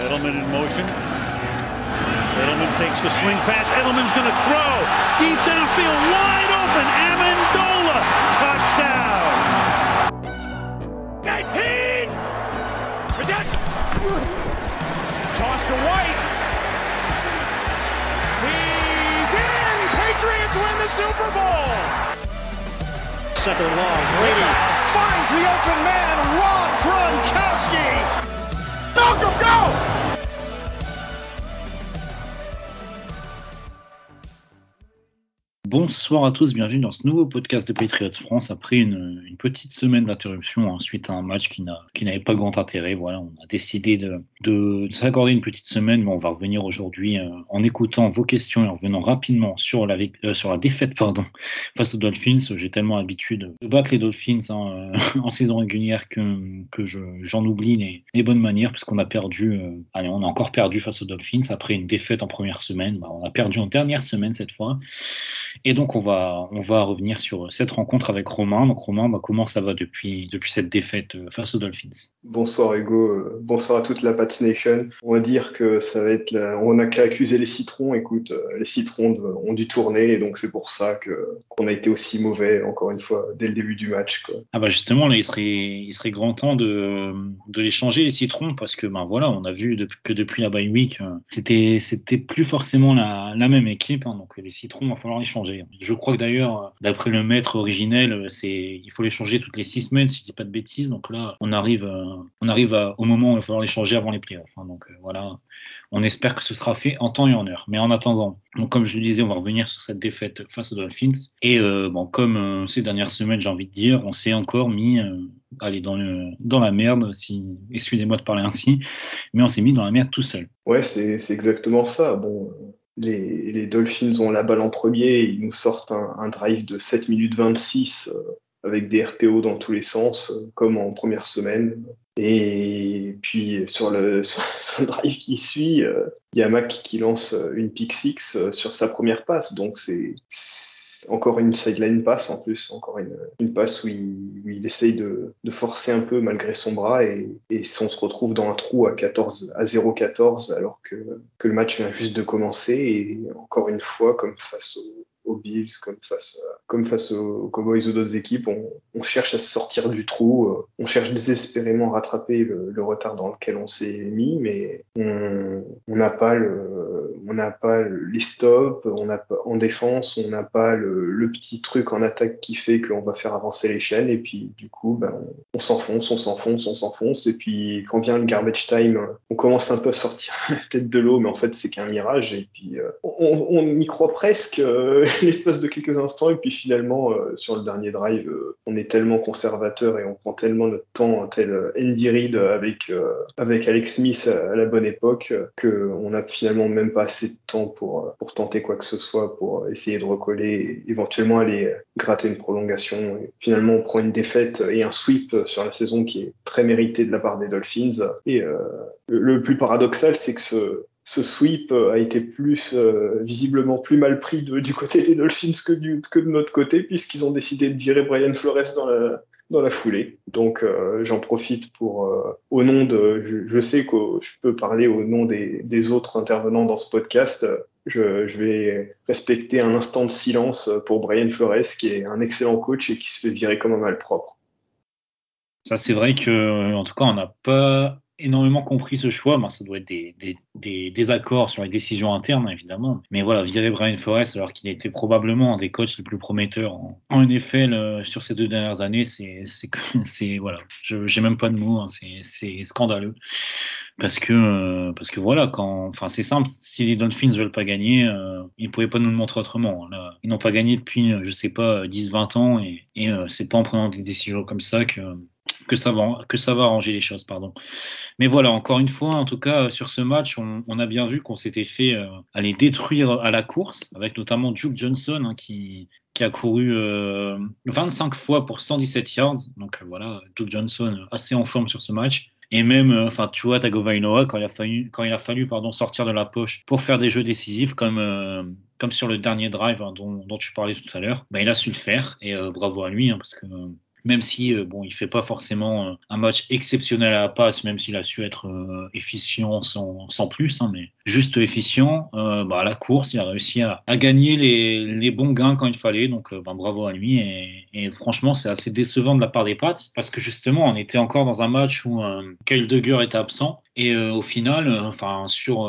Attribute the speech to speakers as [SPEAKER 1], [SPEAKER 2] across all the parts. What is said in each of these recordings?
[SPEAKER 1] Edelman in motion. Edelman takes the swing pass. Edelman's going to throw. Deep downfield, wide open. Amendola. Touchdown. 19. Protect.
[SPEAKER 2] Toss to White. He's in. Patriots win the Super Bowl.
[SPEAKER 1] Second long. Brady
[SPEAKER 2] Finds the open man, Rob Gronkowski. Malcolm, go!
[SPEAKER 3] Bonsoir à tous, bienvenue dans ce nouveau podcast de Patriots France après une, petite semaine d'interruption suite à un match qui n'a- qui n'avait pas grand intérêt. Voilà, on a décidé de, de, de s'accorder une petite semaine, mais on va revenir aujourd'hui euh, en écoutant vos questions et en revenant rapidement sur la, euh, défaite face aux Dolphins. J'ai tellement l'habitude de battre les Dolphins hein, euh, en saison régulière que, que je- j'en oublie les, bonnes manières, puisqu'on a perdu, on a encore perdu face aux Dolphins après une défaite en première semaine. Bah, on a perdu en dernière semaine cette fois. Et donc, on va, on va revenir sur cette rencontre avec Romain. Donc, Romain, bah, comment ça va depuis, depuis cette défaite euh, face aux Dolphins?
[SPEAKER 4] Bonsoir Hugo, euh, bonsoir à toute la Pats Nation. On va dire que ça va être, la- on n'a qu'à accuser les citrons. Écoute, euh, les citrons ont dû tourner et donc c'est pour ça qu'on a été aussi mauvais encore une fois dès le début du match. Quoi.
[SPEAKER 3] Ah bah justement, là, il serait, il serait grand temps de, de les changer, les citrons, parce que ben voilà, on a vu depuis- que depuis la bye week, c'était, c'était plus forcément la, la même équipe. hein, donc les citrons, il va falloir les changer. Je crois que d'ailleurs, d'après le maître originel, c'est, il faut les changer toutes les six semaines, si je dis pas de bêtises. Donc là, on arrive, euh, on arrive au moment où il va falloir les changer avant les playoffs. hein. donc euh, voilà, on espère que ce sera fait en temps et en heure. Mais en attendant, donc comme je le disais, on va revenir sur cette défaite face aux Dolphins. Et euh, bon, comme ces dernières semaines, j'ai envie de dire, on s'est encore mis allez, dans, la merde, excusez-moi de parler ainsi, mais on s'est mis dans la merde tout seul.
[SPEAKER 4] Ouais, c'est c'est exactement ça. Bon, les, Dolphins ont la balle en premier, ils nous sortent un, drive de 7 minutes 26 euh, avec des RPO dans tous les sens, euh, comme en première semaine. Et puis sur le, sur, le drive qui suit, euh, il y a Mac qui lance euh, une pick six euh, sur sa première passe. Donc c'est encore une sideline pass en plus, encore une, passe où il, essaye de, forcer un peu malgré son bras et, on se retrouve dans un trou à 14 à 0-14 alors que, le match vient juste de commencer et encore une fois comme face aux, aux Bills, comme face, comme face aux Cowboys ou d'autres équipes, on, cherche à se sortir du trou, euh, on cherche désespérément à rattraper le, retard dans lequel on s'est mis, mais on n'a pas le, on pas le- les stops, on n'a pas en défense, on n'a pas le, petit truc en attaque qui fait qu'on va faire avancer les chaînes et puis du coup, ben, on, on s'enfonce, on s'enfonce, on s'enfonce et puis quand vient le garbage time, on commence un peu à sortir la tête de l'eau, mais en fait c'est qu'un mirage et puis euh, on, on y croit presque euh, l'espace de quelques instants et puis finalement euh, sur le dernier drive, euh, on est tellement conservateur et on prend tellement notre temps, tel euh, Andy Reid avec euh, avec Alex Smith à, la bonne époque, euh, que on n'a finalement même pas assez de temps pour euh, pour tenter quoi que ce soit, pour essayer de recoller, éventuellement aller euh, gratter une prolongation. Et finalement, on prend une défaite et un sweep sur la saison qui est très mérité de la part des Dolphins. Et euh, le plus paradoxal, c'est que ce ce sweep euh, a été plus euh, visiblement plus mal pris du côté des Dolphins que, de notre côté, puisqu'ils ont décidé de virer Brian Flores dans la, foulée. Donc euh, j'en profite pour, au nom de, je, sais que je peux parler au nom des, autres intervenants dans ce podcast, je, je vais respecter un instant de silence pour Brian Flores, qui est un excellent coach et qui se fait virer comme un malpropre.
[SPEAKER 3] Ça, c'est vrai que, en tout cas, on n'a pas énormément compris ce choix. Ben, ça doit être des, des, des désaccords sur les décisions internes, évidemment. Mais voilà, virer Brian Forrest alors qu'il était probablement un des coachs les plus prometteurs en, en NFL euh, sur ces deux dernières années, c'est, c'est, voilà, je, j'ai même pas de mots, hein, c'est, scandaleux. Parce que, euh, parce que voilà, quand, enfin, c'est simple, si les Dolphins veulent pas gagner, euh, ils ne pouvaient pas nous le montrer autrement. Ils n'ont pas gagné depuis, je sais pas, 10-20 ans et, et c'est pas en prenant des décisions comme ça que, que ça va, que ça va arranger les choses, pardon. Mais voilà, encore une fois, en tout cas, euh, sur ce match, on, a bien vu qu'on s'était fait euh, aller détruire à la course, avec notamment Duke Johnson hein, qui, qui a couru euh, 25 fois pour 117 yards. Donc euh, voilà, Duke Johnson euh, assez en forme sur ce match. Et même, euh, enfin, tu vois, Tagovailoa, quand il a fallu, quand il a fallu pardon, sortir de la poche pour faire des jeux décisifs, comme, euh, comme sur le dernier drive hein, dont, dont tu parlais tout à l'heure, bah, il a su le faire. Et euh, bravo à lui, hein, parce que même si bon, il fait pas forcément un match exceptionnel à la passe, même s'il a su être efficient sans, plus, hein, mais juste efficient. bah, à la course, il a réussi à, gagner les, bons gains quand il fallait, donc bah, bravo à lui. Et, et franchement, c'est assez décevant de la part des Pats parce que justement, on était encore dans un match où Kyle Duggar était absent et au final, enfin sur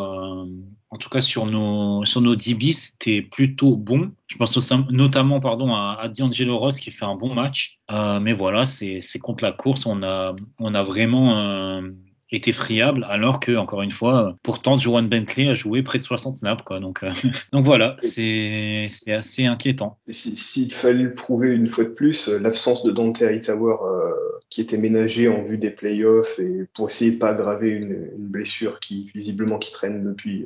[SPEAKER 3] en tout cas sur nos, sur nos DB, c'était plutôt bon. Je pense notamment pardon, à, à D'Angelo Ross qui fait un bon match. Euh, mais voilà, c'est contre la course, on a, on a vraiment euh, été friable, alors que, encore une fois, pourtant, Joan Bentley a joué près de 60 snaps. Quoi, donc, euh, donc voilà, c'est assez inquiétant.
[SPEAKER 4] S'il fallait le prouver une fois de plus, l'absence de Dante Hightower qui était ménagé en vue des playoffs et pour essayer de pas aggraver une, blessure qui visiblement qui traîne depuis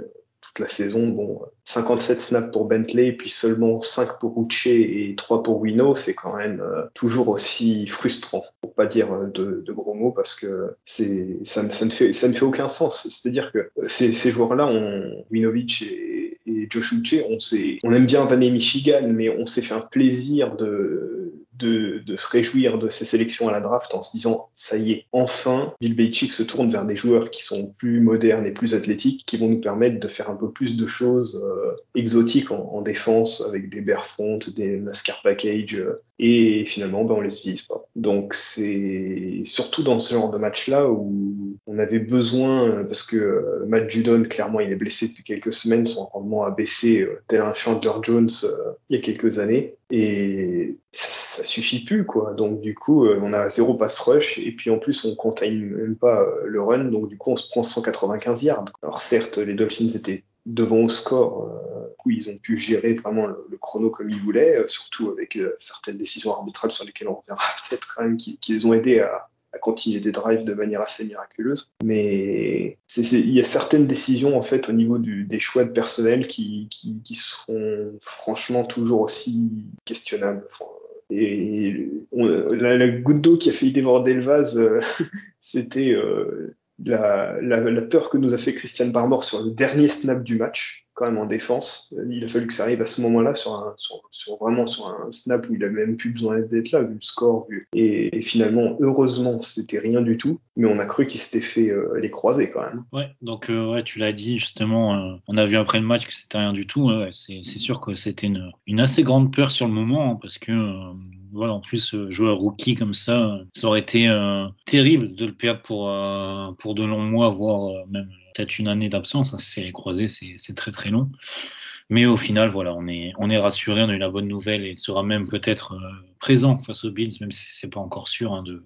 [SPEAKER 4] la saison. Bon, 57 snaps pour Bentley, puis seulement 5 pour Uche et 3 pour Wino, c'est quand même euh, toujours aussi frustrant, pour pas dire euh, de, gros mots, parce que c'est ça, ça, ne fait, ça ne fait aucun sens. C'est-à-dire que ces, ces joueurs-là, on, Winovic et, et Josh Uche, on, on aime bien Vané Michigan, mais on s'est fait un plaisir de de, se réjouir de ces sélections à la draft en se disant ça y est, enfin, Bill Belichick se tourne vers des joueurs qui sont plus modernes et plus athlétiques, qui vont nous permettre de faire un peu plus de choses euh, exotiques en, défense avec des bear front, des NASCAR package, euh, et finalement, ben, on les utilise pas. Donc c'est surtout dans ce genre de match-là où on avait besoin, parce que euh, Matt Judon, clairement, il est blessé depuis quelques semaines, son rendement a baissé tel un Chandler Jones il y a quelques années. Et ça, suffit plus, quoi. Donc, du coup, euh, on a zéro pass rush, et puis en plus, on contain même pas euh, le run, donc du coup, on se prend 195 yards. Alors, certes, les Dolphins étaient devant au score, euh, où ils ont pu gérer vraiment le, chrono comme ils voulaient, surtout avec certaines décisions arbitrales sur lesquelles on reviendra peut-être quand même, qui les ont aidés à, continuer des drives de manière assez miraculeuse. Mais il y a certaines décisions en fait au niveau des choix de personnel qui, qui, seront franchement toujours aussi questionnables. et la, goutte d'eau qui a failli déborder le vase, c'était euh, la, la, peur que nous a fait Christian Barmore sur le dernier snap du match quand même en défense. Il a fallu que ça arrive à ce moment-là, sur, un, sur, vraiment sur un snap où il a même plus besoin d'être là, vu le score. Et, finalement, heureusement, c'était rien du tout, mais on a cru qu'il s'était fait euh, les croiser quand même.
[SPEAKER 3] Ouais, donc euh, ouais, tu l'as dit justement, euh, on a vu après le match que c'était rien du tout. c'est sûr que c'était une, assez grande peur sur le moment, hein, parce que voilà, en plus, jouer rookie comme ça, ça aurait été terrible de le perdre pour, pour de longs mois, voire même peut-être une année d'absence. Hein, c'est les croisés, c'est très très long. Mais au final, voilà, on est, on est rassuré, on a eu la bonne nouvelle et sera même peut-être euh, présent face aux Bills, même si c'est pas encore sûr. Hein, de...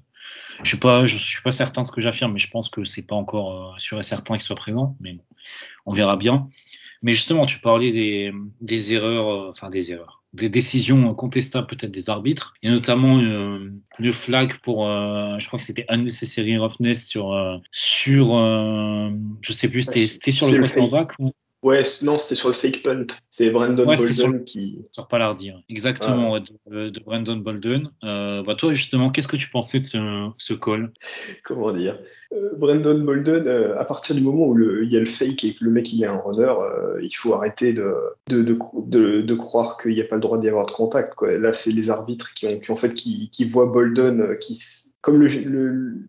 [SPEAKER 3] Je ne suis, suis pas certain de ce que j'affirme, mais je pense que c'est pas encore euh, sûr et certain qu'il soit présent. Mais bon, on verra bien. Mais justement, tu parlais des, des erreurs, euh, enfin des erreurs des décisions contestables peut-être des arbitres, et notamment euh, le flag pour, euh, je crois que c'était unnecessary roughness sur, euh, sur euh, je sais plus, c'était sur le post ou?
[SPEAKER 4] Ouais, non, c'était sur le fake punt. C'est Brandon Bolden qui.
[SPEAKER 3] Sur Palardi, hein. exactement, de, Brandon Bolden. bah, toi, justement, qu'est-ce que tu pensais de ce, ce call?
[SPEAKER 4] Comment dire? euh, Brandon Bolden, euh, à partir du moment où il y a le fake et que le mec il est un runner, euh, il faut arrêter de, de, de, de, croire qu'il n'y a pas le droit d'y avoir de contact. Là, c'est les arbitres qui, en fait, qui, voient Bolden, qui, comme le,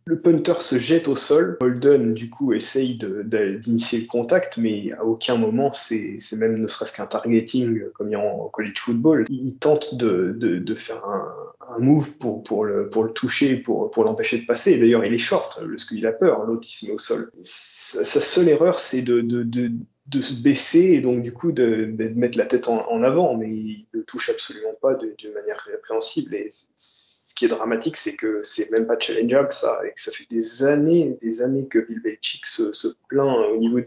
[SPEAKER 4] le, punter se jette au sol, Bolden du coup essaye d'initier le contact, mais à aucun moment c'est même ne serait-ce qu'un targeting comme il y a en college football. Il tente de, faire un, move pour, pour, le, pour le toucher, pour, pour l'empêcher de passer. D'ailleurs, il est short, parce qu'il peur, l'autre il se met au sol. Sa, seule erreur, c'est de, de, de, de, se baisser et donc du coup de, de mettre la tête en, avant, mais il ne touche absolument pas d'une manière répréhensible. Et qui est dramatique, c'est que c'est même pas challengeable, ça, et que ça fait des années, des années que Bill Belichick se, plaint au niveau de,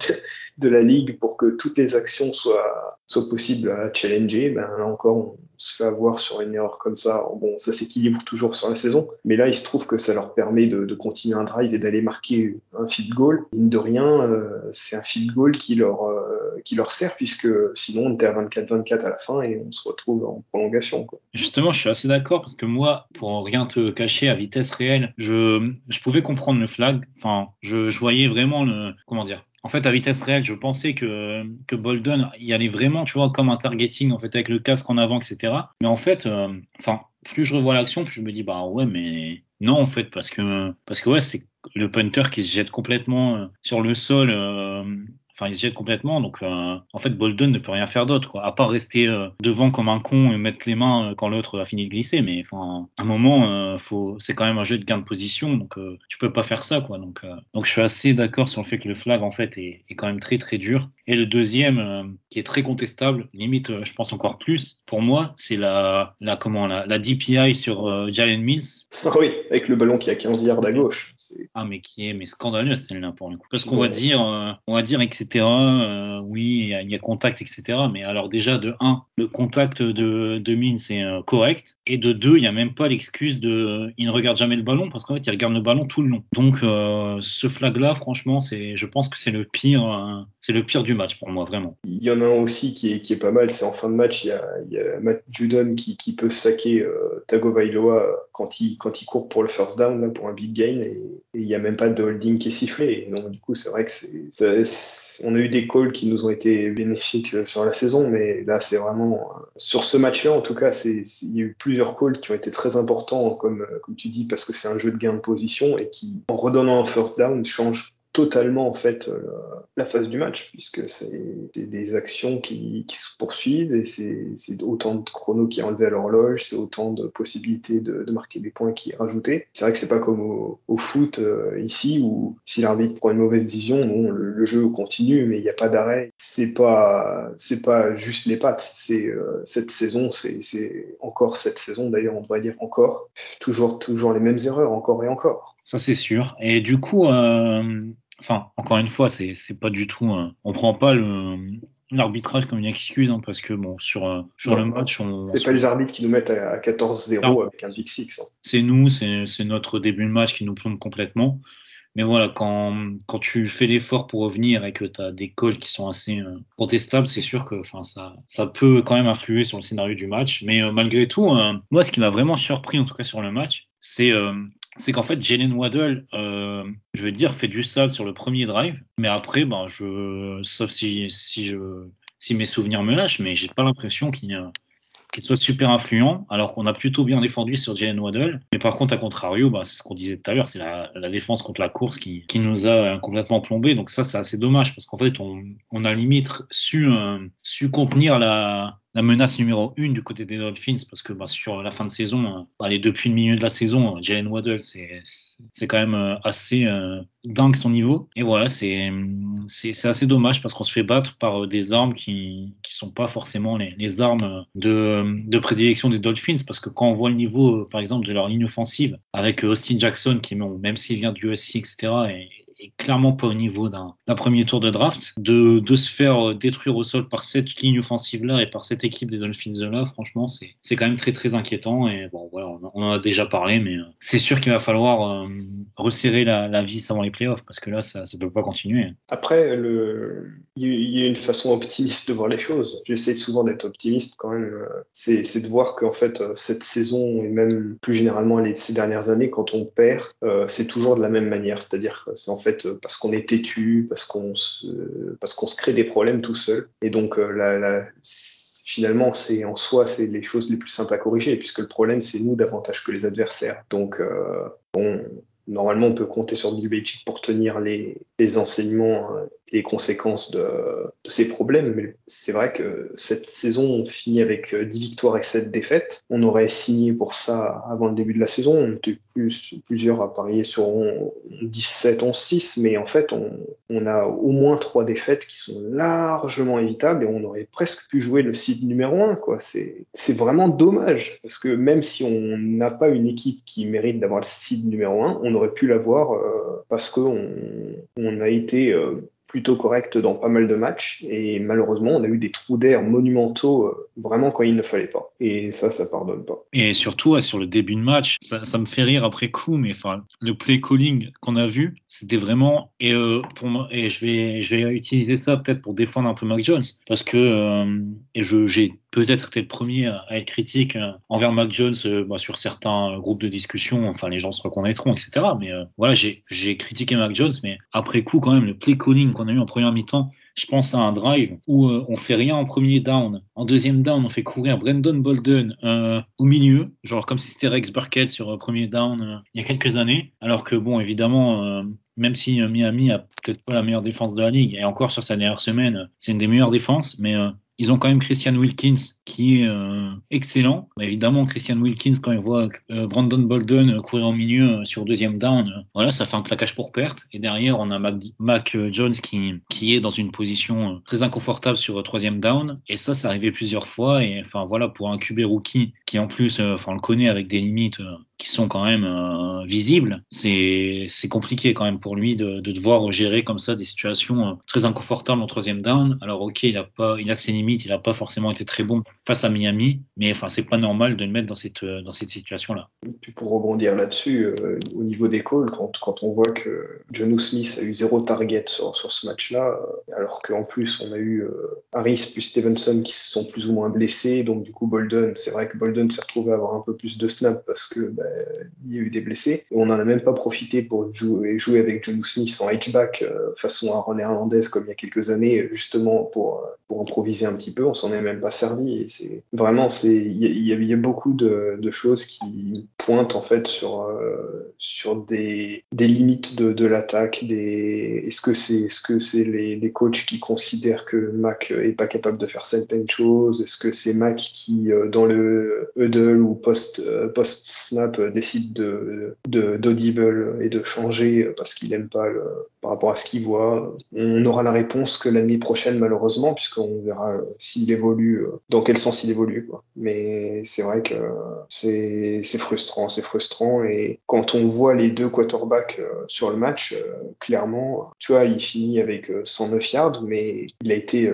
[SPEAKER 4] de, la ligue pour que toutes les actions soient, soient possibles à challenger. Ben, là encore, on, se fait avoir sur une erreur comme ça. Bon, ça s'équilibre toujours sur la saison, mais là, il se trouve que ça leur permet de, continuer un drive et d'aller marquer un field goal. Mine de rien, euh, c'est un field goal qui leur, euh, qui leur sert, puisque sinon, on était à 24-24 à la fin et on se retrouve en prolongation.
[SPEAKER 3] Justement, je suis assez d'accord, parce que moi, pour rien te cacher, à vitesse réelle, je, je pouvais comprendre le flag. Enfin, je, je voyais vraiment le. Comment dire en fait, à vitesse réelle, je pensais que, que Bolden y allait vraiment, tu vois, comme un targeting, en fait, avec le casque en avant, etc. Mais en fait, euh, enfin, plus je revois l'action, plus je me dis, bah ouais, mais non, en fait, parce que, parce que ouais, c'est le punter qui se jette complètement euh, sur le sol euh, Enfin, il se jette complètement. Donc, euh, en fait, Bolden ne peut rien faire d'autre, quoi. À part rester euh, devant comme un con et mettre les mains euh, quand l'autre a fini de glisser. Mais enfin, à un moment, faut... c'est quand même un jeu de gain de position. Donc, tu peux pas faire ça, quoi. Donc, donc, je suis assez d'accord sur le fait que le flag, en fait, est, est quand même très, très dur. Et le deuxième, qui est très contestable, limite, je pense encore plus, pour moi, c'est la, la, comment, la, la DPI sur Jalen Mills.
[SPEAKER 4] Ah oui, avec le ballon qui a 15 yards à gauche.
[SPEAKER 3] Ah, mais qui est mais scandaleux, celle-là, pour le coup. Parce qu'on va dire, on va dire, etc euh, oui, il y, a contact, etc. Mais alors déjà, de 1, le contact de, de c'est euh, correct. Et de 2, il n'y a même pas l'excuse de il ne regarde jamais le ballon parce qu'en fait, il regarde le ballon tout le long. Donc, euh, ce flag-là, franchement, c'est, je pense que c'est le pire, c'est le pire du match pour moi, vraiment.
[SPEAKER 4] Il y en a un aussi qui est, qui est pas mal, c'est en fin de match, il y a, il y a Matt Judon qui, peut saquer Tagovailoa quand il, quand il court pour le first down, là, pour un big gain, et, il n'y a même pas de holding qui est sifflé. Et donc, du coup, c'est vrai que c'est, on a eu des calls qui nous ont été bénéfiques euh, sur la saison, mais là, c'est vraiment. Euh, sur ce match-là, en tout cas, il y a eu plusieurs calls qui ont été très importants, comme, euh, comme tu dis, parce que c'est un jeu de gain de position et qui, en redonnant un first down, change totalement en fait euh, la phase du match puisque c'est des actions qui, se poursuivent et c'est autant de chrono qui est enlevé à l'horloge, c'est autant de possibilités de, marquer des points qui est rajouté. C'est vrai que c'est pas comme au, au foot euh, ici où si l'arbitre prend une mauvaise décision, bon, le, jeu continue mais il n'y a pas d'arrêt. C'est pas c'est pas juste les pattes. C'est euh, cette saison, c'est encore cette saison d'ailleurs on devrait dire encore toujours toujours les mêmes erreurs encore et encore.
[SPEAKER 3] Ça c'est sûr. Et du coup enfin, encore une fois, c'est pas du tout. on prend pas l'arbitrage comme une excuse hein, parce que bon sur euh, sur le match on
[SPEAKER 4] c'est pas les arbitres qui nous mettent à, 14-0 avec un big six hein.
[SPEAKER 3] c'est nous c'est notre début de match qui nous plombe complètement mais voilà quand, quand tu fais l'effort pour revenir et que tu as des calls qui sont assez euh, contestables c'est sûr que ça ça peut quand même influer sur le scénario du match mais euh, malgré tout moi ce qui m'a vraiment surpris en tout cas sur le match c'est c'est qu'en fait, Jalen Waddle, euh, je veux dire, fait du sale sur le premier drive, mais après, ben, je, sauf si, si, je, si mes souvenirs me lâchent, mais j'ai pas l'impression qu'il soit super influent, alors qu'on a plutôt bien défendu sur Jalen Waddle. Mais par contre, à contrario, bah, c'est ce qu'on disait tout à l'heure, c'est la, défense contre la course qui, qui nous a complètement plombé. Donc ça, c'est assez dommage, parce qu'en fait, on, on, a limite su, euh, su contenir la, la menace numéro une du côté des Dolphins, parce que bah, sur la fin de saison, bah, depuis le milieu de la saison, Jalen Waddle, c'est quand même euh, assez euh, dingue son niveau. Et voilà, c'est assez dommage parce qu'on se fait battre par euh, des armes qui ne sont pas forcément les, les armes de, de, prédilection des Dolphins, parce que quand on voit le niveau, par exemple, de leur ligne offensive, avec Austin Jackson, qui même s'il vient du USC, etc., et, clairement pas au niveau d'un premier tour de draft. De, de, se faire euh, détruire au sol par cette ligne offensive-là et par cette équipe des Dolphins-là, franchement, c'est quand même très très inquiétant. Et bon, voilà, on, en a déjà parlé, mais euh, c'est sûr qu'il va falloir euh, resserrer la, vis avant les playoffs parce que là, ça ne peut pas continuer.
[SPEAKER 4] Après, le... il y a une façon optimiste de voir les choses. J'essaie souvent d'être optimiste quand même. C'est de voir qu'en fait, cette saison et même plus généralement ces dernières années, quand on perd, c'est toujours de la même manière. C'est-à-dire que c'est en fait euh, parce qu'on est têtu, parce qu'on se, parce qu'on se crée des problèmes tout seul. Et donc euh, finalement, c'est en soi, c'est les choses les plus simples à corriger, puisque le problème, c'est nous davantage que les adversaires. Donc, euh, normalement, on peut compter sur Belichick pour tenir les, les enseignements les conséquences de, ces problèmes. Mais c'est vrai que cette saison, on finit avec 10 euh, victoires et 7 défaites. On aurait signé pour ça avant le début de la saison. On était plus, plusieurs à parier sur 17, 11, 6, mais en fait, on, a au moins 3 défaites qui sont largement évitables et on aurait presque pu jouer le site numéro 1. C'est vraiment dommage parce que même si on n'a pas une équipe qui mérite d'avoir le site numéro 1, on aurait pu l'avoir euh, parce qu'on on a été euh, plutôt correct dans pas mal de matchs. Et malheureusement, on a eu des trous d'air monumentaux euh, vraiment quand il ne fallait pas. Et ça, ça pardonne pas.
[SPEAKER 3] Et surtout, sur le début de match, ça, me fait rire après coup, mais enfin, le play calling qu'on a vu, c'était vraiment. Et, euh, pour moi, et je, vais, je vais utiliser ça peut-être pour défendre un peu Mac Jones, parce que euh, j'ai peut-être été le premier à être critique envers Mac Jones bah, sur certains groupes de discussion, enfin les gens se reconnaîtront, etc. Mais voilà, j'ai, critiqué Mac Jones, mais après coup, quand même, le play calling qu'on a eu en première mi-temps je pense à un drive où euh, on fait rien en premier down. En deuxième down, on fait courir Brandon Bolden euh, au milieu, genre comme si c'était Rex Burkett sur euh, premier down il y a quelques années. Alors que bon, évidemment, même si Miami a peut-être pas la meilleure défense de la ligue, et encore sur sa dernière semaine, c'est une des meilleures défenses, mais ils ont quand même Christian Wilkins qui est euh, excellent. Évidemment, Christian Wilkins, quand il voit euh, Brandon Bolden courir au milieu euh, sur deuxième down, voilà, ça fait un plaquage pour perte. Et derrière, on a Mac, Jones qui, qui est dans une position très inconfortable sur troisième down. Et ça, ça arrivé plusieurs fois. Et enfin, voilà, pour un QB rookie qui en plus, enfin, on le connaît avec des limites qui sont quand même visibles, c'est compliqué quand même pour lui de, de, devoir gérer comme ça des situations très inconfortables en troisième down. Alors, ok, il a pas, il a ses limites, il n'a pas forcément été très bon face à Miami, mais enfin, c'est pas normal de le mettre dans cette, dans cette situation-là.
[SPEAKER 4] Pour rebondir là-dessus, euh, au niveau des calls, quand, quand on voit que John Smith a eu zéro target sur, sur ce match-là, euh, alors qu'en plus on a eu euh, Harris plus Stevenson qui se sont plus ou moins blessés, donc du coup Bolden, c'est vrai que Bolden s'est retrouvé à avoir un peu plus de snap parce que bah, il y a eu des blessés, on n'en a même pas profité pour jouer, avec John Smith en H-back façon Aaron Hernandez comme il y a quelques années, justement pour, pour improviser un petit peu, on s'en est même pas servi. Et c'est vraiment, c'est il y, a beaucoup de, choses qui pointent en fait sur euh, sur des, des limites de, l'attaque. Est-ce que c'est est-ce que c'est les, les, coachs qui considèrent que Mac est pas capable de faire certaines choses? Est-ce que c'est Mac qui euh, dans le huddle ou post euh, post snap décide de d'audible et de changer parce qu'il aime pas le, par rapport à ce qu'il voit On aura la réponse que l'année prochaine malheureusement puisqu'on verra s'il évolue, euh, dans quel sens il évolue. Mais c'est vrai que c'est frustrant, c'est frustrant. Et quand on voit les deux quarterbacks euh, sur le match, euh, clairement, tu vois, il finit avec 109 yards, mais il a été,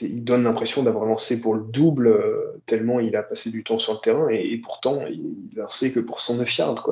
[SPEAKER 4] il donne l'impression d'avoir lancé pour le double tellement il a passé du temps sur le terrain. Et, pourtant, il, lancé que pour 109 yards.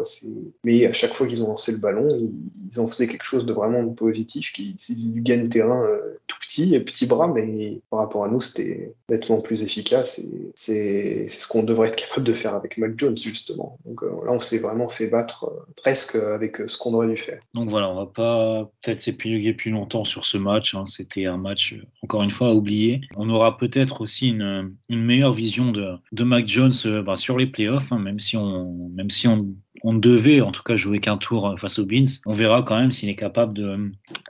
[SPEAKER 4] Mais à chaque fois qu'ils ont lancé le ballon, ils, ont fait quelque chose de vraiment positif, qui c'est du gain de terrain tout petit, petit bras, mais par rapport à nous, c'était nettement plus efficace. Et c'est ce qu'on devrait être capable de faire avec Mac Jones, justement. Donc euh, là, on s'est vraiment fait battre euh, presque avec euh, ce qu'on aurait dû faire.
[SPEAKER 3] Donc voilà, on va pas peut-être s'épiloguer plus longtemps sur ce match. Hein. C'était un match, encore une fois, à oublier. On aura peut-être aussi une, meilleure vision de, de Jones bah, sur les playoffs, hein, même si on, même si on on devait en tout cas jouer qu'un tour face aux Beans. On verra quand même s'il est capable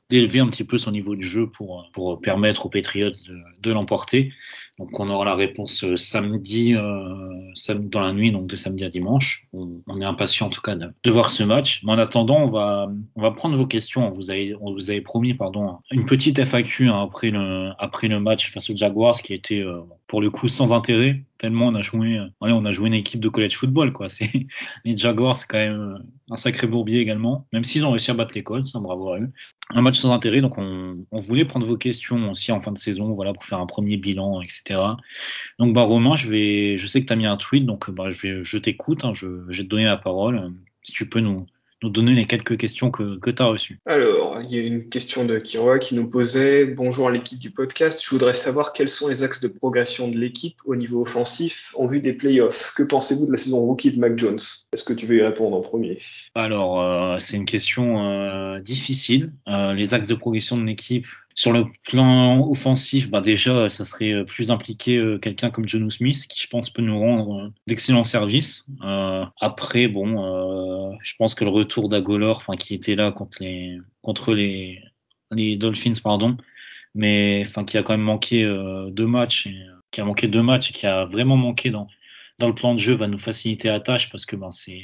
[SPEAKER 3] d'élever un petit peu son niveau de jeu pour, pour permettre aux Patriots de, de l'emporter. Donc on aura la réponse euh, samedi, euh, dans la nuit, donc de samedi à dimanche. On, est impatient en tout cas de, voir ce match. Mais en attendant, on va, prendre vos questions. On vous avait, promis pardon, une petite FAQ hein, après, le, match face aux Jaguars qui était euh, pour le coup sans intérêt tellement on a joué, euh, on a joué une équipe de college football quoi. C'est les Jaguars, c'est quand même un sacré bourbier également, même s'ils ont réussi à battre les Colts, hein, bravo à eux. Un match sans intérêt, donc on, voulait prendre vos questions aussi en fin de saison, voilà, pour faire un premier bilan, etc. Donc bah Romain, je vais, je sais que tu as mis un tweet, donc bah, je je t'écoute, hein, je, je vais te donner la parole. Si tu peux nous, nous donner les quelques questions que, que tu as reçues.
[SPEAKER 4] Alors, il y a une question de Kiroa qui nous posait Bonjour à l'équipe du podcast, je voudrais savoir quels sont les axes de progression de l'équipe au niveau offensif en vue des playoffs. Que pensez-vous de la saison rookie de Mac Jones? Est-ce que tu veux y répondre en premier?
[SPEAKER 3] Alors, euh, c'est une question euh, difficile. Euh, les axes de progression de l'équipe, sur le plan offensif, bah déjà, ça serait euh, plus impliqué euh, quelqu'un comme John Smith, qui je pense peut nous rendre euh, d'excellents services. après, bon, je pense que le retour d'Agolor, qui était là contre les, contre les, les Dolphins, pardon, mais qui a quand même manqué deux matchs, qui a manqué deux matchs et qui a vraiment manqué dans, dans le plan de jeu, va nous faciliter la tâche parce que ben, c'est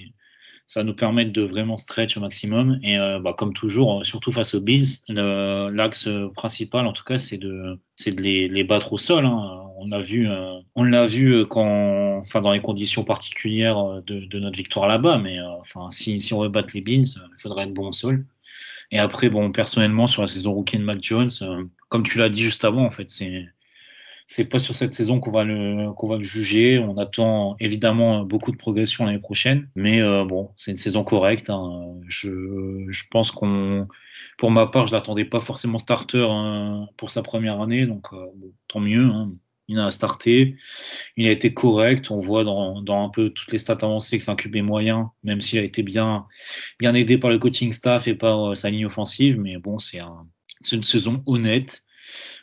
[SPEAKER 3] ça nous permettre de vraiment stretch au maximum. Et euh, bah, comme toujours, euh, surtout face aux Bills, l'axe principal, en tout cas, c'est de, de les, les, battre au sol. Hein. On l'a vu, euh, on l'a vu quand, enfin, dans les conditions particulières de, de notre victoire là-bas. Mais enfin, si, si on veut battre les Bills, il faudrait être bon au sol. Et après, bon, personnellement, sur la saison rookie de Mac Jones, comme tu l'as dit juste avant, en fait, c'est c'est pas sur cette saison qu'on va le qu'on va le juger. On attend évidemment beaucoup de progression l'année prochaine, mais euh, bon, c'est une saison correcte. Hein. Je, pense qu'on, pour ma part, je l'attendais pas forcément starter hein, pour sa première année, donc euh, tant mieux. Hein. Il a starté, il a été correct. On voit dans, un peu toutes les stats avancées que c'est un QB moyen, même s'il a été bien, aidé par le coaching staff et par euh, sa ligne offensive. Mais bon, c'est un, une saison honnête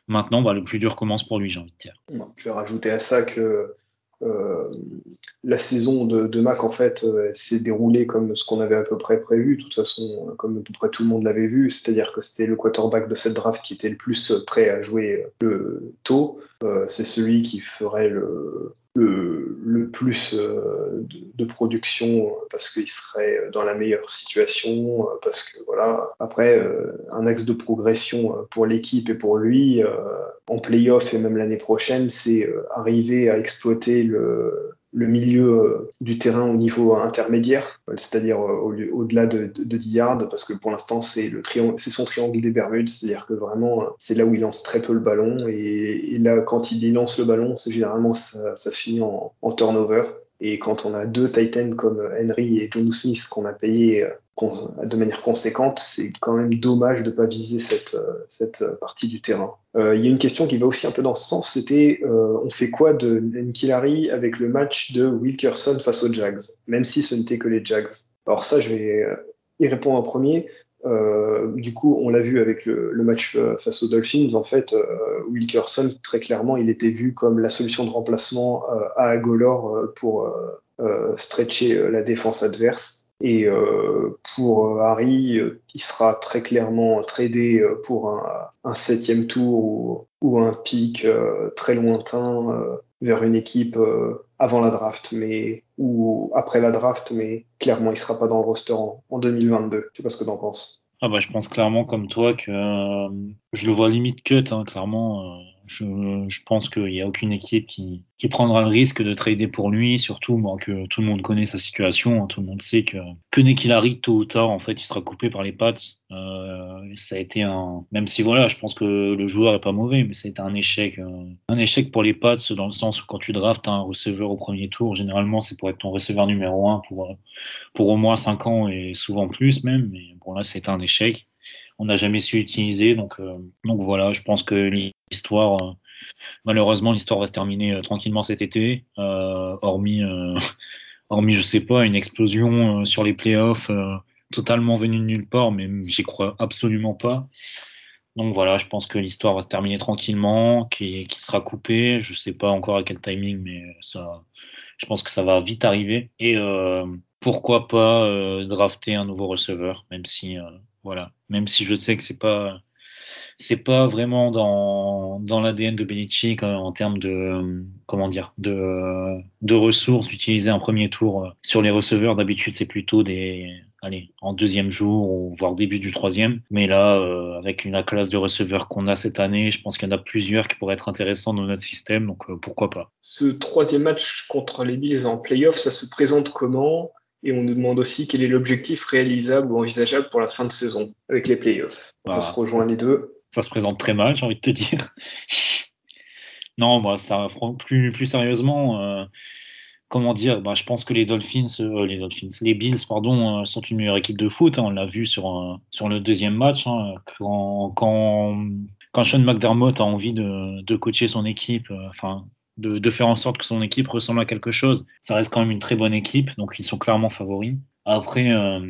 [SPEAKER 3] Maintenant, bah, le plus dur commence pour lui, j'ai envie de dire.
[SPEAKER 4] Je vais rajouter à ça que euh, la saison de, Mac, en fait, euh, s'est déroulée comme ce qu'on avait à peu près prévu, de toute façon, comme à peu près tout le monde l'avait vu, c'est-à-dire que c'était le quarterback de cette draft qui était le plus prêt à jouer le tôt. Euh, c'est celui qui ferait le, le, plus euh, de, production parce qu'il serait dans la meilleure situation, parce que voilà. Après, euh, un axe de progression pour l'équipe et pour lui en playoff et même l'année prochaine, c'est arriver à exploiter le, le milieu euh, du terrain au niveau intermédiaire, c'est-à-dire euh, au-delà de, de, 10 yards, parce que pour l'instant c'est le son triangle des Bermudes, c'est-à-dire que vraiment euh, c'est là où il lance très peu le ballon et, là quand il lance le ballon, c'est généralement ça, ça, finit en turnover. Et quand on a deux Titans comme Henry et John Smith qu'on a payé de manière conséquente, c'est quand même dommage de ne pas viser cette, cette partie du terrain. Euh, il y a une question qui va aussi un peu dans ce sens, c'était euh, on fait quoi de Nkilari avec le match de Wilkerson face aux Jags, même si ce n'était que les Jags? Alors ça, je vais y répondre en premier. Euh, du coup, on l'a vu avec le, match face aux Dolphins. En fait, Wilkerson, très clairement, il était vu comme la solution de remplacement à Agolor pour stretcher la défense adverse. Et euh, pour euh, Harry, euh, il sera très clairement tradé pour un, septième tour ou, un pic très lointain vers une équipe avant la draft, mais ou après la draft, mais clairement il sera pas dans le roster en, 2022. Je sais pas ce que tu en penses.
[SPEAKER 3] Ah bah je pense clairement comme toi que je le vois limite cut, hein, clairement. Je, je pense qu'il n'y a aucune équipe qui, qui, prendra le risque de trader pour lui, surtout moi, que tout le monde connaît sa situation. Hein. tout le monde sait que, que dès qu'il arrive tôt ou tard, en fait, il sera coupé par les pattes. Euh, ça a été un. Même si voilà, je pense que le joueur est pas mauvais, mais c'était un échec. Euh, un échec pour les Pats dans le sens où quand tu draftes un receveur au premier tour, généralement, c'est pour être ton receveur numéro un pour, pour au moins 5 ans et souvent plus même. Mais bon, là, c'était un échec on n'a jamais su utiliser. Donc, euh, donc voilà, je pense que l'histoire, euh, malheureusement, l'histoire va se terminer euh, tranquillement cet été, hormis, hormis, je sais pas, une explosion sur les playoffs totalement venue de nulle part, mais j'y crois absolument pas. Donc voilà, je pense que l'histoire va se terminer tranquillement, qui, qui sera coupée. Je sais pas encore à quel timing, mais ça, je pense que ça va vite arriver. Et pourquoi pas drafter un nouveau receveur, même si voilà. Même si je sais que c'est pas c'est pas vraiment dans, dans l'ADN de Belichick en termes de comment dire de, de ressources d'utiliser un premier tour euh, sur les receveurs. D'habitude, c'est plutôt des allez en deuxième jour ou voire début du troisième. Mais là, euh, avec une classe de receveurs qu'on a cette année, je pense qu'il y en a plusieurs qui pourraient être intéressants dans notre système. Donc euh, pourquoi pas.
[SPEAKER 4] Ce troisième match contre les Bills en playoff, ça se présente comment? Et on nous demande aussi quel est l'objectif réalisable ou envisageable pour la fin de saison avec les playoffs. ça se rejoint les deux.
[SPEAKER 3] Ça se présente très mal, j'ai envie de te dire. non, moi, ça plus, plus sérieusement. Euh, comment dire bah, Je pense que les Dolphins, euh, les Dolphins, les Bills, pardon, euh, sont une meilleure équipe de foot. Hein, on l'a vu sur, sur le deuxième match. Hein, quand, quand, quand, Sean McDermott a envie de, de coacher son équipe, enfin, de, faire en sorte que son équipe ressemble à quelque chose. Ça reste quand même une très bonne équipe, donc ils sont clairement favoris. Après, là,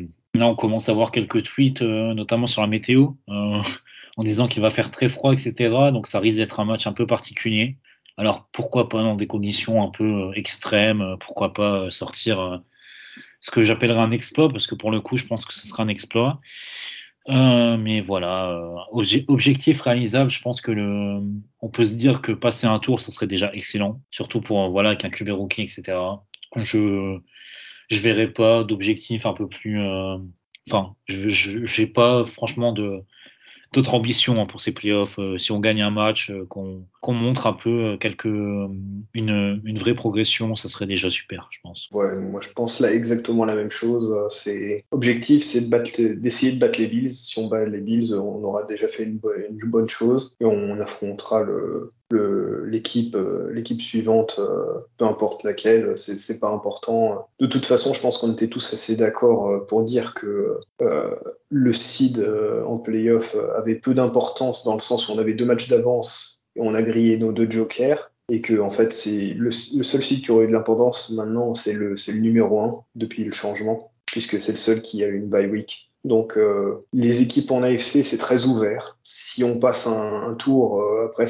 [SPEAKER 3] on commence à voir quelques tweets, notamment sur la météo, en disant qu'il va faire très froid, etc. Donc ça risque d'être un match un peu particulier. Alors pourquoi pas dans des conditions un peu extrêmes, pourquoi pas sortir ce que j'appellerais un exploit, parce que pour le coup, je pense que ce sera un exploit. Euh, mais voilà, euh, objectif réalisable, je pense que le, on peut se dire que passer un tour, ça serait déjà excellent, surtout pour voilà avec un QB rookie, etc. Je je verrai pas d'objectif un peu plus, euh, enfin, je j'ai pas franchement de d'autres ambitions hein, pour ces playoffs. Euh, si on gagne un match, euh, qu'on montre un peu euh, quelque, une, vraie progression, ça serait déjà super, je pense.
[SPEAKER 4] Ouais, moi je pense là exactement la même chose. C'est objectif, c'est d'essayer de, battre les Bills. Si on bat les Bills, on aura déjà fait une bonne chose et on affrontera le, l'équipe l'équipe suivante, peu importe laquelle, c'est pas important. De toute façon, je pense qu'on était tous assez d'accord pour dire que le seed en playoff avait peu d'importance dans le sens où on avait deux matchs d'avance et on a grillé nos deux jokers. Et que en fait, c'est le, seul site qui aurait eu de l'importance maintenant, c'est le, le numéro un depuis le changement. Puisque c'est le seul qui a une bye week. Donc les équipes en AFC, c'est très ouvert. Si on passe un, tour, après,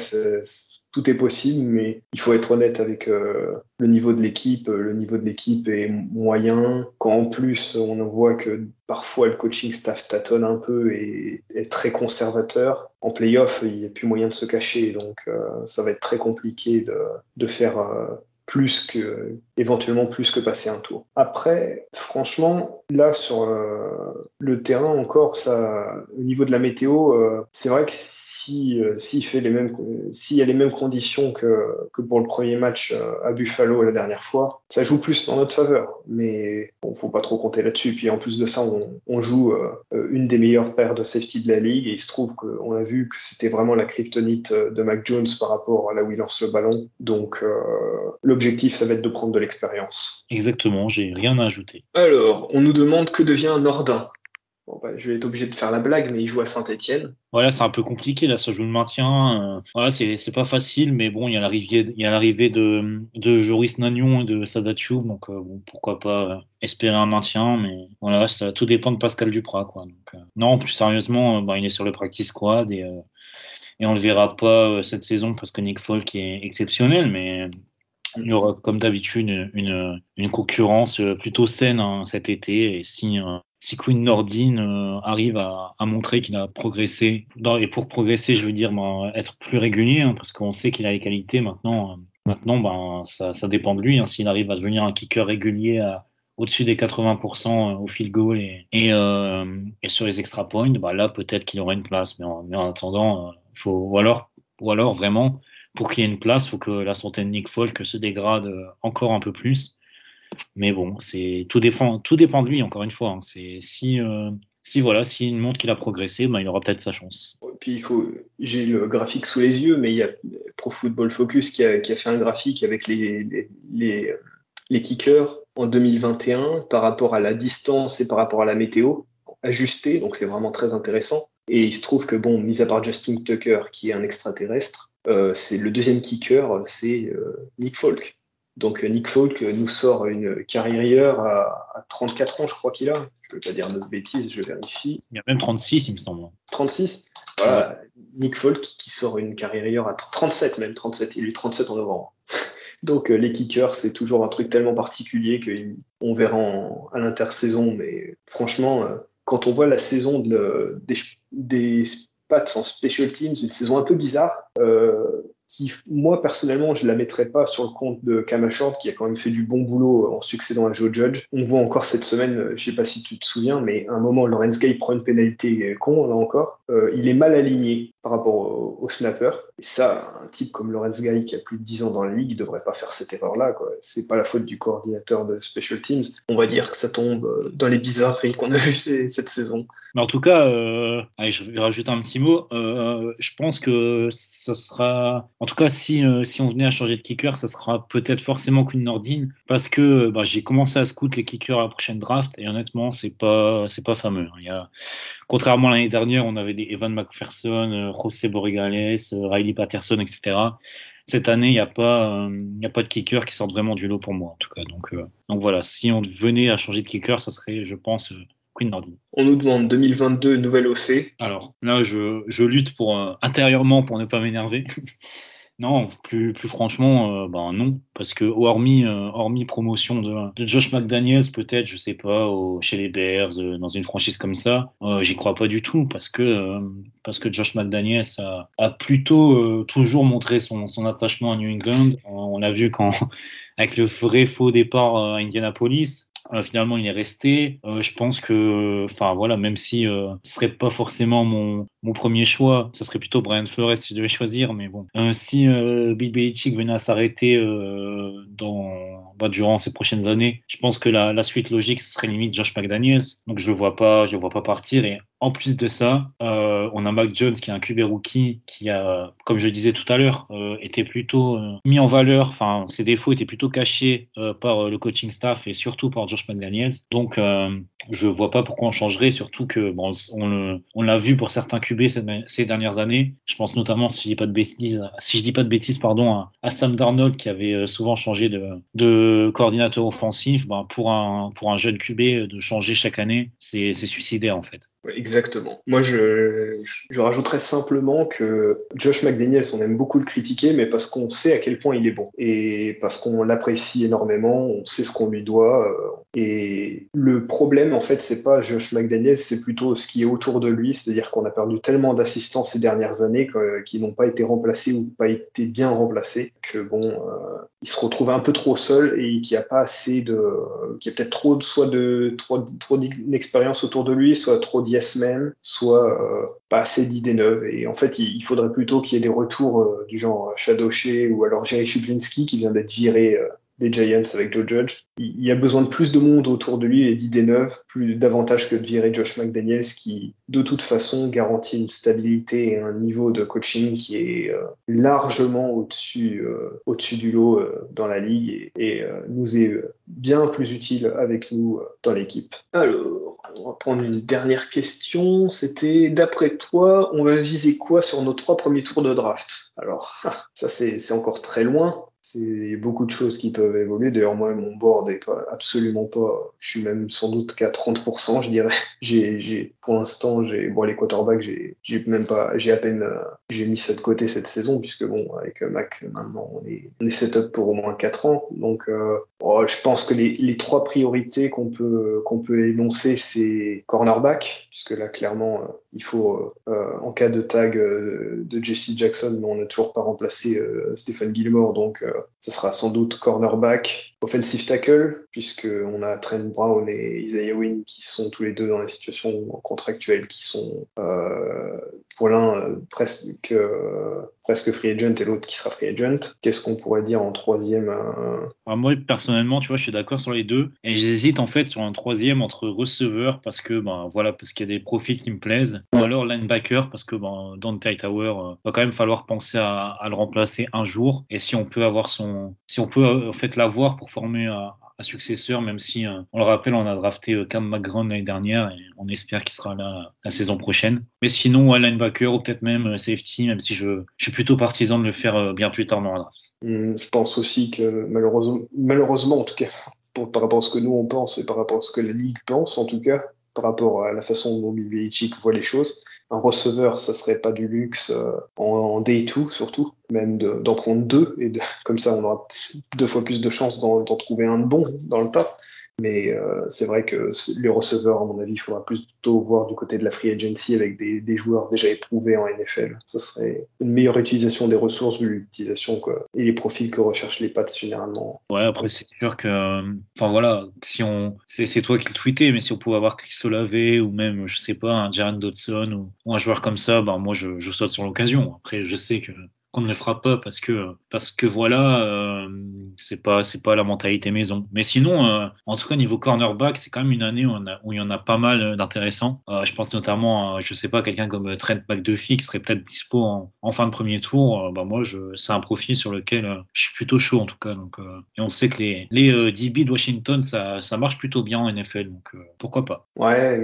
[SPEAKER 4] tout est possible, mais il faut être honnête avec le niveau de l'équipe. Le niveau de l'équipe est moyen. Quand en plus on voit que parfois le coaching staff tâtonne un peu et est très conservateur, en playoff, il n'y a plus moyen de se cacher. Donc ça va être très compliqué de faire plus que éventuellement plus que passer un tour. Après, franchement, là sur euh, le terrain encore, ça, au niveau de la météo, euh, c'est vrai que si euh, s'il fait les mêmes, s'il y a les mêmes conditions que, que pour le premier match à Buffalo la dernière fois, ça joue plus dans notre faveur. Mais bon, faut pas trop compter là-dessus. Puis en plus de ça, on, joue une des meilleures paires de safety de la ligue et il se trouve qu'on a vu que c'était vraiment la kryptonite de Mac Jones par rapport à là où il lance le ballon. Donc l'objectif, ça va être de prendre de l'expérience.
[SPEAKER 3] Exactement, j'ai rien à ajouter.
[SPEAKER 4] Alors, on nous demande que devient Nordin. Bon, bah, je vais être obligé de faire la blague, mais il joue à Saint-Etienne.
[SPEAKER 3] Voilà, c'est un peu compliqué, là, ça joue le maintien. Euh, voilà, c'est pas facile, mais bon, il y a l'arrivée de, de Joris Nagnon et de Sadatchou, donc euh, bon, pourquoi pas euh, espérer un maintien, mais voilà, ça tout dépend de Pascal Duprat, quoi. Donc, non, plus sérieusement, bah, il est sur le practice squad et, et on le verra pas cette saison parce que Nick Folk est exceptionnel, mais il y aura comme d'habitude une, concurrence plutôt saine hein, cet été. Et si, euh, si Queen Nordine euh, arrive à, montrer qu'il a progressé, et pour progresser, je veux dire ben, être plus régulier, hein, parce qu'on sait qu'il a les qualités maintenant. Euh, maintenant, ben, ça, dépend de lui. Hein, S'il arrive à devenir un kicker régulier au-dessus des 80% au field goal et, sur les extra points, ben là peut-être qu'il aura une place. Mais en, attendant, faut, ou alors, ou alors vraiment pour qu'il y ait une place, il faut que la santé de Nick Folk se dégrade encore un peu plus. Mais bon, c'est tout dépend, tout dépend de lui, encore une fois. Hein. C'est si, euh, si voilà, s'il montre qu'il a progressé, ben, il aura peut-être sa chance.
[SPEAKER 4] puis il faut, j'ai le graphique sous les yeux, mais il y a Pro Football Focus qui a, fait un graphique avec les, les, les kickers en 2021 par rapport à la distance et par rapport à la météo ajusté, donc c'est vraiment très intéressant. Et il se trouve que, bon, mis à part Justin Tucker, qui est un extraterrestre, euh, c'est le deuxième kicker, c'est euh, Nick Folk. Donc euh, Nick Folk nous sort une carrière à, 34 ans, je crois qu'il a. Je ne peux pas dire de bêtises, je vérifie.
[SPEAKER 3] Il y a même 36, il me semble.
[SPEAKER 4] 36 Voilà, Nick Folk qui sort une carrière à 37 même, 37. Il est 37 en novembre. Donc les kickers, c'est toujours un truc tellement particulier qu'on verra à l'intersaison, mais franchement, quand on voit la saison de, des, des Pats en special teams, une saison un peu bizarre, euh, qui, moi, personnellement, je la mettrais pas sur le compte de Kamashort, qui a quand même fait du bon boulot en succédant à Joe Judge. On voit encore cette semaine, euh, je sais pas si tu te souviens, mais à un moment, Lawrence Gay prend une pénalité con, là encore. Euh, il est mal aligné par rapport au, snapper. Et ça, un type comme Lawrence Guy qui a plus de 10 ans dans la ligue, il devrait pas faire cette erreur-là. C'est pas la faute du coordinateur de Special Teams. On va dire que ça tombe euh, dans les bizarreries qu'on a vues cette saison.
[SPEAKER 3] Mais en tout cas, euh, allez, je vais rajouter un petit mot. Je pense que ce sera, en tout cas, si, si on venait à changer de kicker, ça sera peut-être forcément qu'une Nordine, parce que bah, j'ai commencé à scout les kickers à la prochaine draft, et honnêtement, c'est pas, pas fameux. Il y a, contrairement à l'année dernière, on avait des Evan McPherson, José Borregales, Riley Patterson, etc. Cette année, il n'y a, pas, a pas de kicker qui sort vraiment du lot pour moi, en tout cas. Donc, euh, donc voilà, si on venait à changer de kicker, ça serait, je pense, euh, Queen Nordine.
[SPEAKER 4] On nous demande 2022, nouvelle OC.
[SPEAKER 3] Alors là, je, je lutte pour, euh, intérieurement pour ne pas m'énerver. Non, plus, plus franchement, euh, ben non, parce que hormis, euh, hormis promotion de, de Josh McDaniels, peut-être, je sais pas, chez les Bears, euh, dans une franchise comme ça, j'y crois pas du tout, parce que, parce que Josh McDaniels a, a plutôt toujours montré son, son attachement à New England. on l'a vu quand, avec le vrai faux départ à Indianapolis, euh, finalement, il est resté. Euh, je pense que, enfin voilà, même si euh, ce serait pas forcément mon, mon premier choix, ce serait plutôt Brian Flores si je devais choisir. Mais bon, si Bill Belichick venait à s'arrêter dans, bah, durant ces prochaines années, je pense que la, suite logique ce serait limite Josh McDaniels. Donc je le vois pas, je le vois pas partir. Et en plus de ça, euh, on a Mac Jones qui est un QB rookie qui a, comme je le disais tout à l'heure, euh, été plutôt euh, mis en valeur. Enfin, ses défauts étaient plutôt cachés par le coaching staff et surtout par Josh McDaniels. Donc, je vois pas pourquoi on changerait, surtout que bon, on, l'a vu pour certains QB ces, dernières années. Je pense notamment, si je dis pas de bêtises, si je dis pas de bêtises, pardon, à, Sam Darnold qui avait euh, souvent changé de, de coordinateur offensif. Ben, pour un pour un jeune QB de changer chaque année, c'est suicidaire en fait.
[SPEAKER 4] Exactement. Moi, je, je, rajouterais simplement que Josh McDaniels, on aime beaucoup le critiquer, mais parce qu'on sait à quel point il est bon et parce qu'on l'apprécie énormément, on sait ce qu'on lui doit. Euh, et le problème, en fait, c'est pas Josh McDaniels, c'est plutôt ce qui est autour de lui, c'est-à-dire qu'on a perdu tellement d'assistants ces dernières années qui n'ont pas été remplacés ou pas été bien remplacés que bon, euh, il se retrouve un peu trop seul et qu'il n'y a pas assez de, qu'il y a peut-être trop, soit de trop, trop d'expérience autour de lui, soit trop semaine, soit euh, pas assez d'idées neuves. Et en fait, il, faudrait plutôt qu'il y ait des retours euh, du genre Shadow Shea ou alors Jerry Chuplinski qui vient d'être viré euh, des Giants avec Joe Judge. Il y a besoin de plus de monde autour de lui et d'idées neuves, plus davantage que de virer Josh McDaniels qui, de toute façon, garantit une stabilité et un niveau de coaching qui est euh, largement au-dessus euh, au-dessus du lot euh, dans la ligue et, nous est bien plus utile avec nous dans l'équipe. Alors, on va prendre une dernière question. C'était, d'après toi, on va viser quoi sur nos trois premiers tours de draft? Alors, ça c'est encore très loin c'est beaucoup de choses qui peuvent évoluer. D'ailleurs, moi, mon board est pas absolument pas. Je suis même sans doute qu'à 30%, je dirais. J'ai, pour l'instant, j'ai bon les quarterbacks, j'ai, j'ai même pas, j'ai à peine, euh, j'ai mis ça de côté cette saison puisque bon, avec Mac maintenant, on est, on est set up pour au moins 4 ans. Donc, euh, oh, je pense que les, les trois priorités qu'on peut qu'on peut énoncer, c'est cornerback, puisque là, clairement, euh, il faut, en cas de tag de Jesse Jackson, mais on n'a toujours pas remplacé Stephen Gilmore, donc ce sera sans doute cornerback, offensive tackle, puisqu'on a Trent Brown et Isaiah Wynn qui sont tous les deux dans la situation contractuelle qui sont euh, pour l'un euh, presque, euh, presque free agent et l'autre qui sera free agent. Qu'est-ce qu'on pourrait dire en troisième
[SPEAKER 3] ah, Moi, personnellement, tu vois, je suis d'accord sur les deux. Et j'hésite en fait sur un troisième entre receveur parce que, ben, voilà, parce qu'il y a des profils qui me plaisent. Ou alors linebacker parce que, ben, dans le Tower, va quand même falloir penser à, à, le remplacer un jour. Et si on peut avoir son, si on peut en fait l'avoir pour former un, un successeur, même si, euh, on le rappelle, on a drafté euh, Cam McGrone l'année dernière et on espère qu'il sera là la saison prochaine. Mais sinon, ouais, linebacker ou peut-être même euh, safety, même si je, je, suis plutôt partisan de le faire bien plus tard dans la draft.
[SPEAKER 4] Hmm, je pense aussi que malheureusement, malheureusement en tout cas, par rapport à ce que nous on pense et par rapport à ce que la Ligue pense en tout cas, par rapport à la façon dont Bill Belichick voit les choses. Un receveur, ça serait pas du luxe en, en day 2 surtout même d'en prendre deux, et comme ça on aura deux fois plus de chances d'en trouver un bon dans le tas. Mais euh, c'est vrai que les receveurs, à mon avis, il faudra plutôt voir du côté de la free agency avec des, joueurs déjà éprouvés en NFL. Ça serait une meilleure utilisation des ressources vu l'utilisation et les profils que recherchent les Pats généralement.
[SPEAKER 3] Ouais, après c'est sûr que, enfin voilà, si on, c'est toi qui le tweetais, mais si on pouvait avoir Chris Olave ou même, je sais pas, un Jaron Dodson ou, un joueur comme ça, ben moi je saute sur l'occasion. Après, je sais que qu'on ne le fera pas parce que parce que voilà euh, c'est pas c'est pas la mentalité maison. Mais sinon euh, en tout cas niveau cornerback c'est quand même une année où, on il y en a pas mal d'intéressants. Euh, je pense notamment je sais pas quelqu'un comme Trent McDuffie qui serait peut-être dispo en, en, fin de premier tour. Bah moi je c'est un profil sur lequel je suis plutôt chaud en tout cas. Donc et on sait que les les DB de Washington ça ça marche plutôt bien en NFL donc pourquoi pas.
[SPEAKER 4] Ouais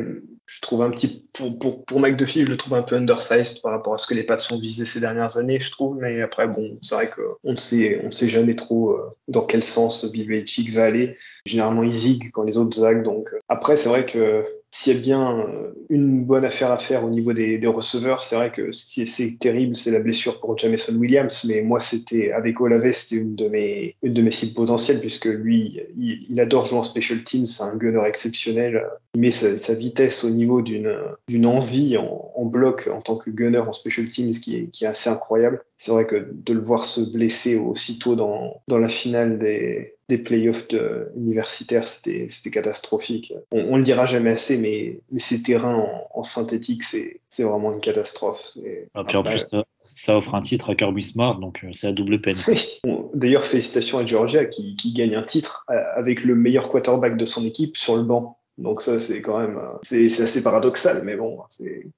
[SPEAKER 4] je trouve un petit pour, pour, je le trouve un peu undersized par rapport à ce que les Pats sont visés ces dernières années, je trouve. Mais après, bon, c'est vrai qu'on ne sait, on sait jamais trop euh, dans quel sens Bill Belichick va aller. Généralement, il zig quand les autres zaguent. Donc euh, après, c'est vrai que s'il y a bien euh, une bonne affaire à faire au niveau des, receveurs, c'est vrai que ce qui est, terrible, c'est la blessure pour Jameson Williams. Mais moi, c'était avec Olave, c'était une de mes une cibles potentielles puisque lui, il, adore jouer en special teams, c'est un gunner exceptionnel. Il met sa, vitesse au niveau d'une d'une envie en, en, bloc en tant que gunner en special teams qui est, qui est assez incroyable. C'est vrai que de le voir se blesser aussitôt dans dans la finale des des playoffs de, universitaires, c'était catastrophique. On, on, le dira jamais assez, mais, mais ces terrains en, synthétique, c'est vraiment une catastrophe.
[SPEAKER 3] Et, ah, puis en plus, ça, offre un titre à Kirby Smart, donc euh, c'est à double peine.
[SPEAKER 4] D'ailleurs, félicitations à Georgia qui, qui, gagne un titre euh, avec le meilleur quarterback de son équipe sur le banc. Donc ça, c'est quand même, c'est assez paradoxal, mais bon.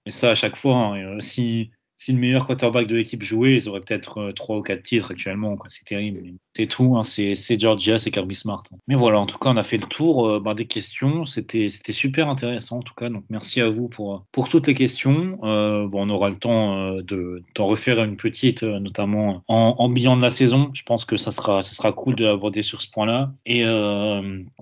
[SPEAKER 3] Et ça, à chaque fois, hein, si si le meilleur quarterback de l'équipe jouait, ils auraient peut-être 3 ou 4 titres actuellement. C'est terrible. C'est tout. Hein. C'est Georgia, c'est Kirby Smart. Mais voilà, en tout cas, on a fait le tour bah, des questions. C'était super intéressant en tout cas. Donc merci à vous pour, toutes les questions. bon, on aura le temps d'en refaire une petite, notamment en, bilan de la saison. Je pense que ça sera, cool de l'aborder sur ce point-là. Et,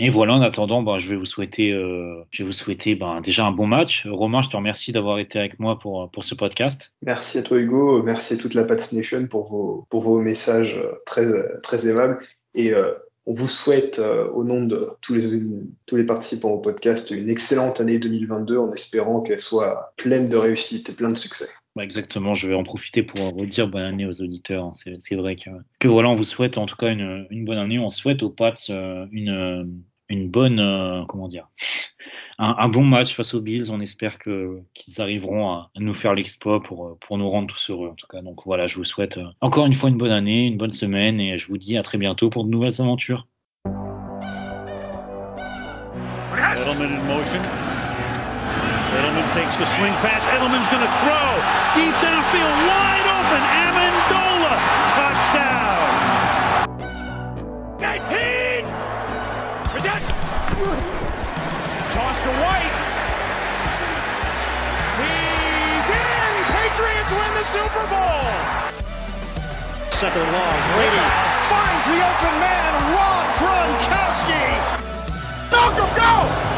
[SPEAKER 3] voilà, en attendant, bah, je vais vous souhaiter, bah, déjà un bon match. Romain, je te remercie d'avoir été avec moi pour, pour ce podcast.
[SPEAKER 4] Merci à toi Hugo, merci à toute la Pats Nation pour vos, pour vos messages très, très aimables. Et euh, on vous souhaite, euh, au nom de tous les, tous les participants au podcast, une excellente année 2022 en espérant qu'elle soit pleine de réussite et plein de succès.
[SPEAKER 3] Bah, exactement, je vais en profiter pour redire bonne année aux auditeurs. C'est vrai que, que, voilà, on vous souhaite en tout cas une, une bonne année. On souhaite aux Pats euh, une, une bonne, euh, comment dire, un, bon match face aux Bills. On espère que qu'ils arriveront à, nous faire l'exploit pour pour nous rendre tous heureux en tout cas. Donc voilà, je vous souhaite euh, encore une fois une bonne année, une bonne semaine et je vous dis à très bientôt pour de nouvelles aventures. To
[SPEAKER 2] White. He's in. Patriots win the Super Bowl.
[SPEAKER 5] Second long. Brady finds the open man, Rob Gronkowski. Malcolm, go!